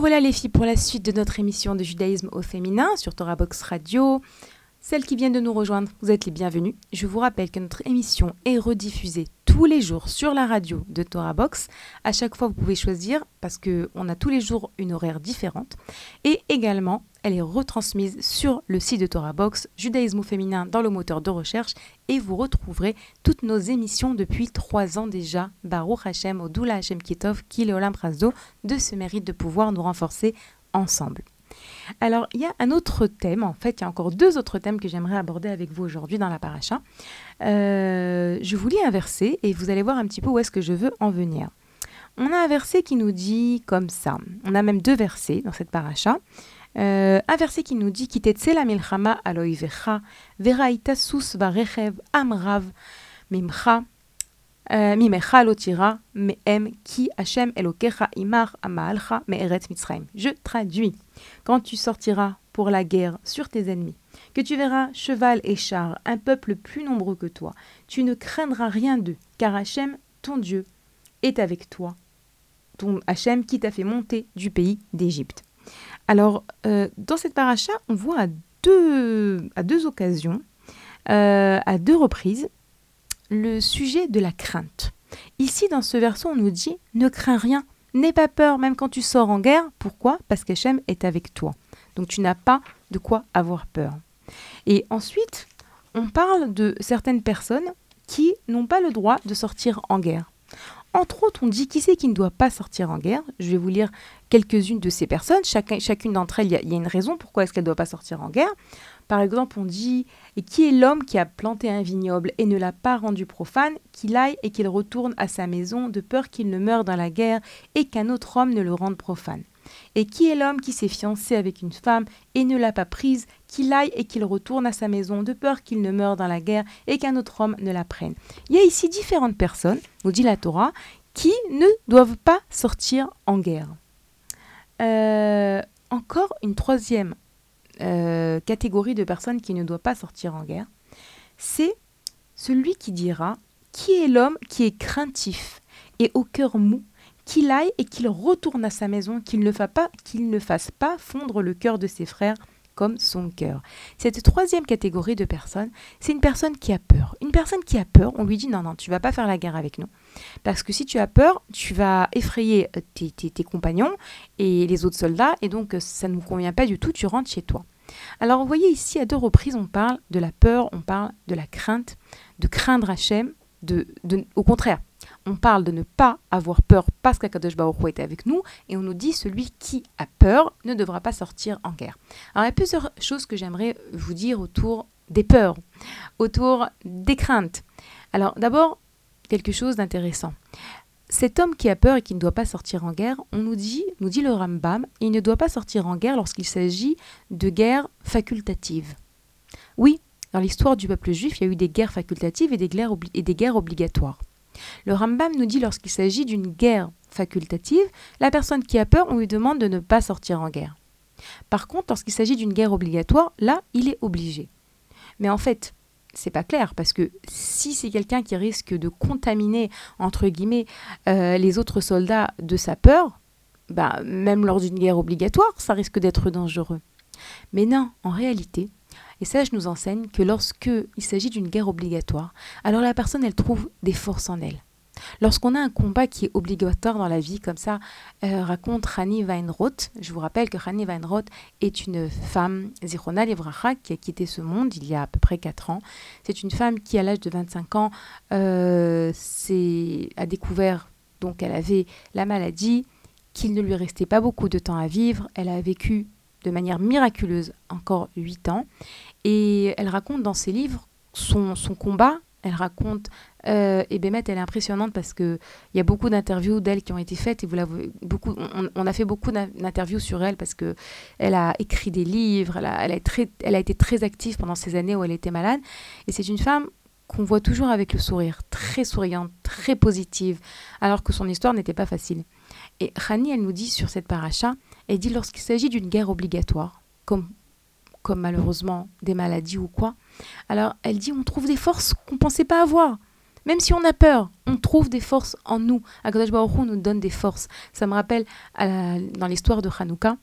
Revoilà les filles pour la suite de notre émission de judaïsme au féminin sur Torah Box Radio. Celles qui viennent de nous rejoindre, vous êtes les bienvenues. Je vous rappelle que notre émission est rediffusée tous les jours sur la radio de Torah Box. À chaque fois, vous pouvez choisir parce que on a tous les jours une horaire différente. Et également, elle est retransmise sur le site de Torah Box, Judaïsme féminin dans le moteur de recherche. Et vous retrouverez toutes nos émissions depuis trois ans déjà. Baruch Hashem, Odoula Hashem Kitov, Kileolam Prasdo, de ce mérite de pouvoir nous renforcer ensemble. Alors, il y a un autre thème, en fait, il y a encore deux autres thèmes que j'aimerais aborder avec vous aujourd'hui dans la paracha. Euh, je vous lis un verset et vous allez voir un petit peu où est-ce que je veux en venir. On a un verset qui nous dit comme ça, on a même deux versets dans cette paracha. Euh, un verset qui nous dit Kitetse la milchama aloivecha, veraita sus varechev amrav mimcha, Je traduis. Quand tu sortiras pour la guerre sur tes ennemis, que tu verras cheval et char, un peuple plus nombreux que toi, tu ne craindras rien d'eux, car Hachem, ton Dieu, est avec toi. Ton Hachem qui t'a fait monter du pays d'Égypte. Alors, euh, dans cette paracha, on voit à deux, à deux occasions, euh, à deux reprises, le sujet de la crainte. Ici, dans ce verset, on nous dit Ne crains rien, n'aie pas peur, même quand tu sors en guerre. Pourquoi? Parce qu'Hachem est avec toi. Donc, tu n'as pas de quoi avoir peur. Et ensuite, on parle de certaines personnes qui n'ont pas le droit de sortir en guerre. Entre autres, on dit qui c'est qui ne doit pas sortir en guerre? Je vais vous lire quelques-unes de ces personnes. Chacun, chacune d'entre elles, il y, a- il y a une raison pourquoi est-ce qu'elle ne doit pas sortir en guerre. Par exemple, on dit Et qui est l'homme qui a planté un vignoble et ne l'a pas rendu profane, qu'il aille et qu'il retourne à sa maison de peur qu'il ne meure dans la guerre et qu'un autre homme ne le rende profane Et qui est l'homme qui s'est fiancé avec une femme et ne l'a pas prise, qu'il aille et qu'il retourne à sa maison de peur qu'il ne meure dans la guerre et qu'un autre homme ne la prenne Il y a ici différentes personnes, nous dit la Torah, qui ne doivent pas sortir en guerre. Euh, encore une troisième euh, catégorie de personnes qui ne doivent pas sortir en guerre, c'est celui qui dira qui est l'homme qui est craintif et au cœur mou, qu'il aille et qu'il retourne à sa maison, qu'il ne, qu'il ne fasse pas fondre le cœur de ses frères comme son cœur. Cette troisième catégorie de personnes, c'est une personne qui a peur. Une personne qui a peur, on lui dit non, non, tu vas pas faire la guerre avec nous. Parce que si tu as peur, tu vas effrayer euh, tes, compagnons et les autres soldats, et donc euh, ça ne nous convient pas du tout, tu rentres chez toi. Alors vous voyez ici, à deux reprises, on parle de la peur, on parle de la crainte, de craindre Hachem, de, de, au contraire, on parle de ne pas avoir peur parce qu'Akadosh Baruch est avec nous, et on nous dit celui qui a peur ne devra pas sortir en guerre. Alors il y a plusieurs choses que j'aimerais vous dire autour des peurs, autour des craintes. Alors d'abord, quelque chose d'intéressant. Cet homme qui a peur et qui ne doit pas sortir en guerre, on nous dit, nous dit le Rambam, il ne doit pas sortir en guerre lorsqu'il s'agit de guerres facultatives. Oui, dans l'histoire du peuple juif, il y a eu des guerres facultatives et des guerres, et des guerres obligatoires. Le Rambam nous dit lorsqu'il s'agit d'une guerre facultative, la personne qui a peur, on lui demande de ne pas sortir en guerre. Par contre, lorsqu'il s'agit d'une guerre obligatoire, là, il est obligé. Mais en fait, c'est pas clair parce que si c'est quelqu'un qui risque de contaminer entre guillemets euh, les autres soldats de sa peur, bah, même lors d'une guerre obligatoire, ça risque d'être dangereux. Mais non, en réalité, et ça je nous enseigne que lorsque il s'agit d'une guerre obligatoire, alors la personne elle trouve des forces en elle. Lorsqu'on a un combat qui est obligatoire dans la vie, comme ça euh, raconte Rani Weinroth, je vous rappelle que Rani Weinroth est une femme, Zirona Livracha, qui a quitté ce monde il y a à peu près 4 ans. C'est une femme qui, à l'âge de 25 ans, euh, a découvert, donc elle avait la maladie, qu'il ne lui restait pas beaucoup de temps à vivre. Elle a vécu de manière miraculeuse encore 8 ans. Et elle raconte dans ses livres son, son combat elle raconte, euh, et Bémet, elle est impressionnante parce qu'il y a beaucoup d'interviews d'elle qui ont été faites et beaucoup, on, a fait beaucoup d'interviews sur elle parce qu'elle a écrit des livres, elle a, elle a été très active pendant ces années où elle était malade. Et c'est une femme qu'on voit toujours avec le sourire, très souriante, très positive, alors que son histoire n'était pas facile. Et Rani, elle nous dit sur cette paracha, elle dit lorsqu'il s'agit d'une guerre obligatoire, comme comme malheureusement des maladies ou quoi. Alors elle dit on trouve des forces qu'on ne pensait pas avoir. Même si on a peur, on trouve des forces en nous. Akadosh Baruch nous donne des forces. Ça me rappelle dans l'histoire de Hanouka,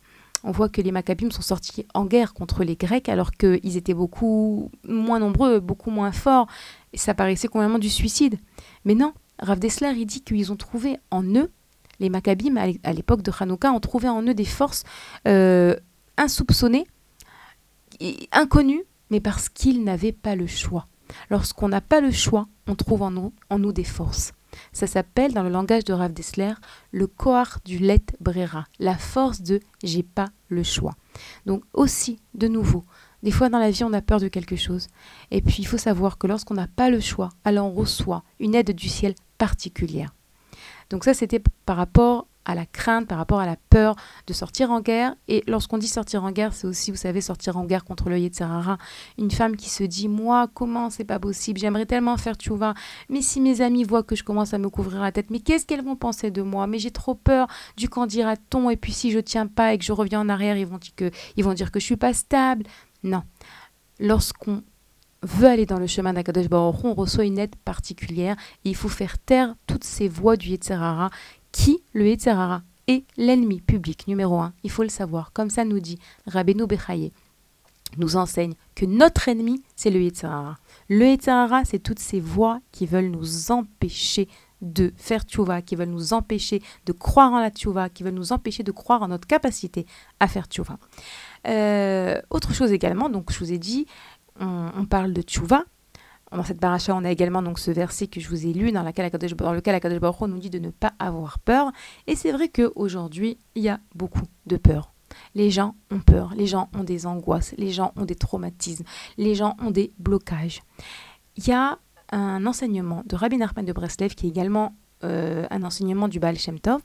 on voit que les Maccabim sont sortis en guerre contre les Grecs alors qu'ils étaient beaucoup moins nombreux, beaucoup moins forts. Ça paraissait complètement du suicide. Mais non, Rav Dessler, il dit qu'ils ont trouvé en eux, les Maccabim à l'époque de Hanouka, ont trouvé en eux des forces euh, insoupçonnées inconnu, mais parce qu'il n'avait pas le choix. Lorsqu'on n'a pas le choix, on trouve en nous, nous des forces. Ça s'appelle, dans le langage de Rav Dessler, le koar du let brera, la force de j'ai pas le choix. Donc aussi, de nouveau, des fois dans la vie on a peur de quelque chose. Et puis il faut savoir que lorsqu'on n'a pas le choix, alors on reçoit une aide du ciel particulière. Donc ça c'était par rapport à la crainte, par rapport à la peur de sortir en guerre. Et lorsqu'on dit sortir en guerre, c'est aussi, vous savez, sortir en guerre contre le Yetzirara. Une femme qui se dit, moi, comment c'est pas possible? J'aimerais tellement faire tchouva. Mais si mes amis voient que je commence à me couvrir la tête, mais qu'est-ce qu'elles vont penser de moi? Mais j'ai trop peur du qu'en dira-t-on Et puis si je tiens pas et que je reviens en arrière, ils vont dire que, ils vont dire que je suis pas stable. Non. Lorsqu'on veut aller dans le chemin d'Akadosh Baruch on reçoit une aide particulière et il faut faire taire toutes ces voix du Yetzirara qui, le Yetzerara, est l'ennemi public numéro un. Il faut le savoir. Comme ça nous dit Rabbeinu Bechaye, nous enseigne que notre ennemi, c'est le Yetzerara. Le Yetzerara, c'est toutes ces voix qui veulent nous empêcher de faire tchouva, qui veulent nous empêcher de croire en la tchouva, qui veulent nous empêcher de croire en notre capacité à faire tchouva. Euh, autre chose également, donc je vous ai dit, on, on parle de tchouva, dans cette paracha, on a également donc ce verset que je vous ai lu, dans, lequel Akadosh Baruch nous dit de ne pas avoir peur. Et c'est vrai qu'aujourd'hui, il y a beaucoup de peur. Les gens ont peur, les gens ont des angoisses, les gens ont des traumatismes, les gens ont des blocages. Il y a un enseignement de Rabbi Nachman de Breslev qui est également euh, un enseignement du Baal Shem Tov.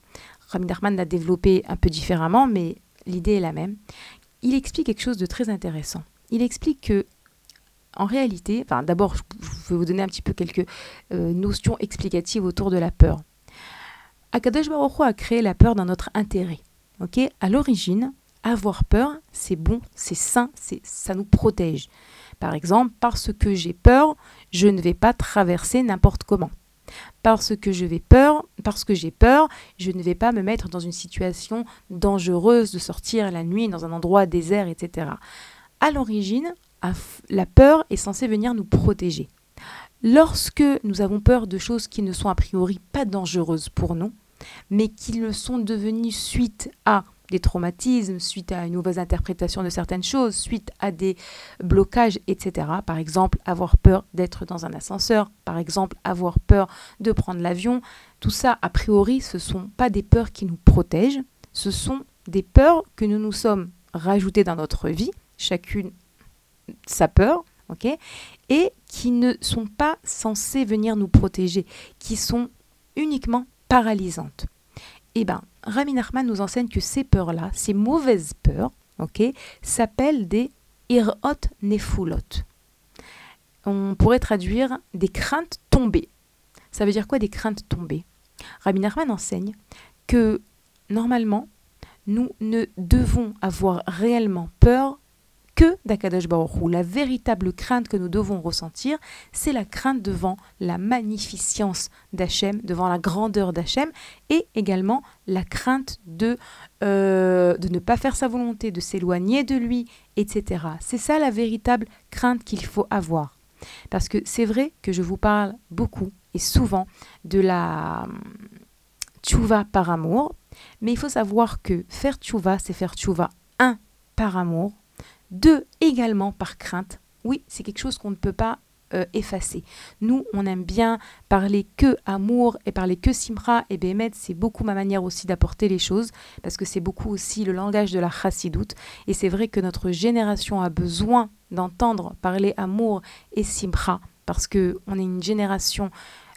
Rabbi Nachman l'a développé un peu différemment, mais l'idée est la même. Il explique quelque chose de très intéressant. Il explique que en réalité, enfin d'abord, je, vais vous donner un petit peu quelques euh, notions explicatives autour de la peur. Akadosh Baruch a créé la peur dans notre intérêt. Ok? À l'origine, avoir peur, c'est bon, c'est sain, c'est, ça nous protège. Par exemple, parce que j'ai peur, je ne vais pas traverser n'importe comment. Parce que je vais peur, parce que j'ai peur, je ne vais pas me mettre dans une situation dangereuse de sortir la nuit dans un endroit désert, etc. À l'origine, la peur est censée venir nous protéger. Lorsque nous avons peur de choses qui ne sont a priori pas dangereuses pour nous, mais qui le sont devenues suite à des traumatismes, suite à une mauvaise interprétation de certaines choses, suite à des blocages, etc. Par exemple, avoir peur d'être dans un ascenseur, par exemple, avoir peur de prendre l'avion. Tout ça, a priori, ce ne sont pas des peurs qui nous protègent, ce sont des peurs que nous nous sommes rajoutées dans notre vie, chacune sa peur, ok, et qui ne sont pas censées venir nous protéger, qui sont uniquement paralysantes. Eh bien, Rami Nachman nous enseigne que ces peurs-là, ces mauvaises peurs, ok, s'appellent des irot nefulot. On pourrait traduire des craintes tombées. Ça veut dire quoi des craintes tombées? Rabbi Nachman enseigne que normalement, nous ne devons avoir réellement peur que d'Akadash Baruch La véritable crainte que nous devons ressentir, c'est la crainte devant la magnificence d'Hachem, devant la grandeur d'Hachem, et également la crainte de, euh, de ne pas faire sa volonté, de s'éloigner de lui, etc. C'est ça la véritable crainte qu'il faut avoir. Parce que c'est vrai que je vous parle beaucoup est souvent de la hum, tchouva par amour. Mais il faut savoir que faire tchouva, c'est faire tchouva, un, par amour, deux, également par crainte. Oui, c'est quelque chose qu'on ne peut pas euh, effacer. Nous, on aime bien parler que amour et parler que simra et bémet. C'est beaucoup ma manière aussi d'apporter les choses parce que c'est beaucoup aussi le langage de la chassidoute. Et c'est vrai que notre génération a besoin d'entendre parler amour et simra parce que on est une génération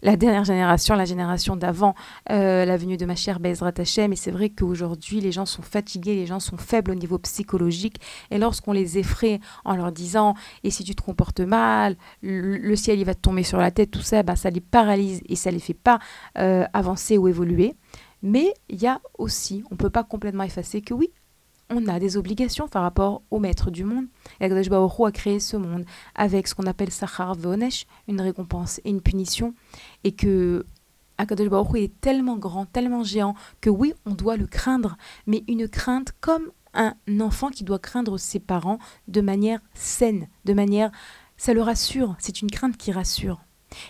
la dernière génération, la génération d'avant euh, la venue de ma chère Bezrat Hashem. Et c'est vrai qu'aujourd'hui, les gens sont fatigués, les gens sont faibles au niveau psychologique. Et lorsqu'on les effraie en leur disant Et si tu te comportes mal, le, ciel il va te tomber sur la tête, tout ça, bah, ça les paralyse et ça les fait pas euh, avancer ou évoluer. Mais il y a aussi, on ne peut pas complètement effacer que oui, on a des obligations par rapport au maître du monde. Et Akadosh a créé ce monde avec ce qu'on appelle Sachar Veonesh, une récompense et une punition. Et que Akadosh est tellement grand, tellement géant, que oui, on doit le craindre, mais une crainte comme un enfant qui doit craindre ses parents de manière saine, de manière... Ça le rassure, c'est une crainte qui rassure.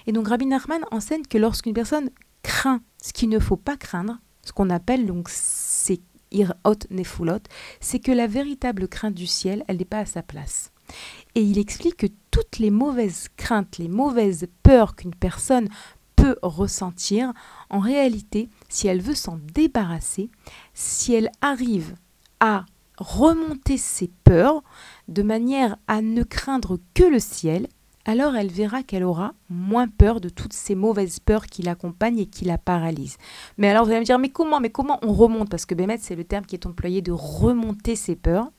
Et donc Rabbi Nachman enseigne que lorsqu'une personne craint ce qu'il ne faut pas craindre, ce qu'on appelle donc c'est que la véritable crainte du ciel, elle n'est pas à sa place. Et il explique que toutes les mauvaises craintes, les mauvaises peurs qu'une personne peut ressentir, en réalité, si elle veut s'en débarrasser, si elle arrive à remonter ses peurs de manière à ne craindre que le ciel, alors elle verra qu'elle aura moins peur de toutes ces mauvaises peurs qui l'accompagnent et qui la paralysent. Mais alors vous allez me dire, mais comment, mais comment on remonte? Parce que Bémet, c'est le terme qui est employé de remonter ses peurs.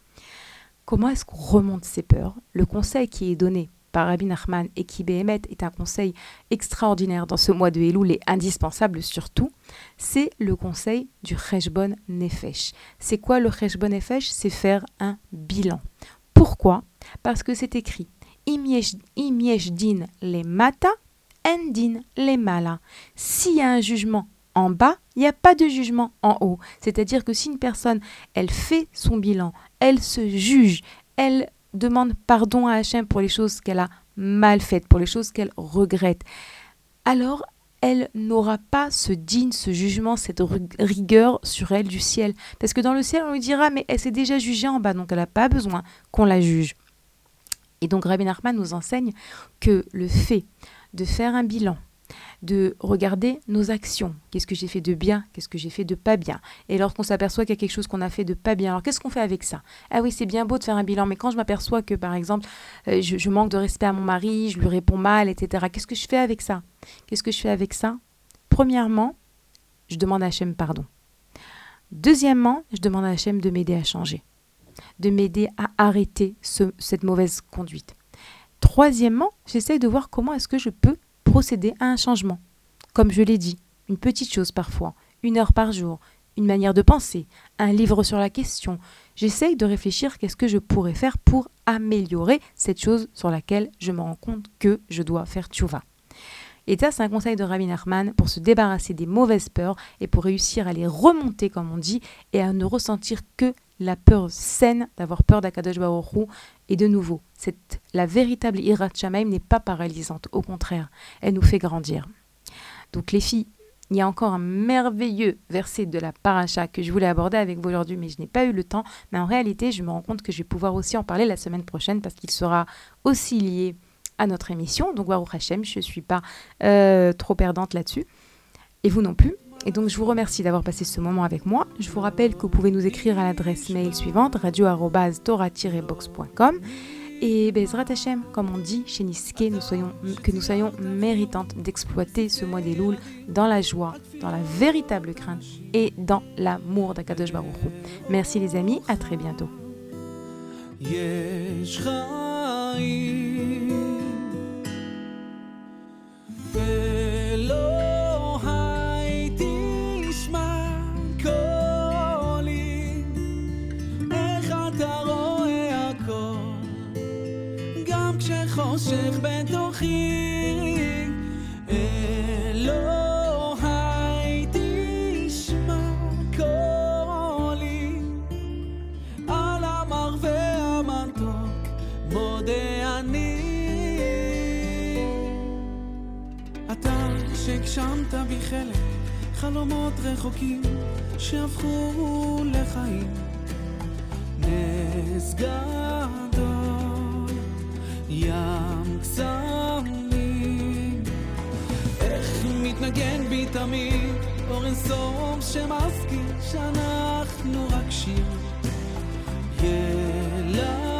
Comment est-ce qu'on remonte ses peurs? Le conseil qui est donné par Rabbi Nachman et qui Bémet est un conseil extraordinaire dans ce mois de Elul et indispensable surtout, c'est le conseil du Cheshbon Nefesh. C'est quoi le Cheshbon Nefesh? C'est faire un bilan. Pourquoi? Parce que c'est écrit din les mata, endin les mala. S'il y a un jugement en bas, il n'y a pas de jugement en haut. C'est-à-dire que si une personne, elle fait son bilan, elle se juge, elle demande pardon à Hachem pour les choses qu'elle a mal faites, pour les choses qu'elle regrette, alors elle n'aura pas ce digne, ce jugement, cette rigueur sur elle du ciel. Parce que dans le ciel, on lui dira, mais elle s'est déjà jugée en bas, donc elle n'a pas besoin qu'on la juge. Et donc Rabbi Nachman nous enseigne que le fait de faire un bilan, de regarder nos actions, qu'est-ce que j'ai fait de bien, qu'est-ce que j'ai fait de pas bien. Et lorsqu'on s'aperçoit qu'il y a quelque chose qu'on a fait de pas bien, alors qu'est-ce qu'on fait avec ça? Ah oui, c'est bien beau de faire un bilan, mais quand je m'aperçois que par exemple, euh, je, manque de respect à mon mari, je lui réponds mal, etc., qu'est-ce que je fais avec ça? Qu'est-ce que je fais avec ça? Premièrement, je demande à Hachem pardon. Deuxièmement, je demande à Hachem de m'aider à changer de m'aider à arrêter cette mauvaise conduite. Troisièmement, j'essaye de voir comment est-ce que je peux procéder à un changement. Comme je l'ai dit, une petite chose parfois, une heure par jour, une manière de penser, un livre sur la question. J'essaye de réfléchir qu'est-ce que je pourrais faire pour améliorer cette chose sur laquelle je me rends compte que je dois faire tchouva. Et ça, c'est un conseil de Rabbi Nachman pour se débarrasser des mauvaises peurs et pour réussir à les remonter, comme on dit, et à ne ressentir que la peur saine d'avoir peur d'Akadosh Baruch Et de nouveau, cette, la véritable Irat Shamaim n'est pas paralysante, au contraire, elle nous fait grandir. Donc les filles, il y a encore un merveilleux verset de la paracha que je voulais aborder avec vous aujourd'hui, mais je n'ai pas eu le temps. Mais en réalité, je me rends compte que je vais pouvoir aussi en parler la semaine prochaine parce qu'il sera aussi lié à notre émission. Donc, Baruch Hashem, je ne suis pas euh, trop perdante là-dessus. Et vous non plus. Et donc je vous remercie d'avoir passé ce moment avec moi. Je vous rappelle que vous pouvez nous écrire à l'adresse mail suivante radio-tora-box.com et Bezrat Hashem, comme on dit chez Niske, que nous soyons méritantes d'exploiter ce mois des Louls dans la joie, dans la véritable crainte et dans l'amour d'Akadosh Baruch Merci les amis, à très bientôt. חושך בתוכי אלוהי תשמע חלק, חלומות רחוקים שהפכו לחיים. נס גדול, ים קסמים. איך מתנגן בי תמיד אורן סום שמזכיר שאנחנו רק שיר ילד.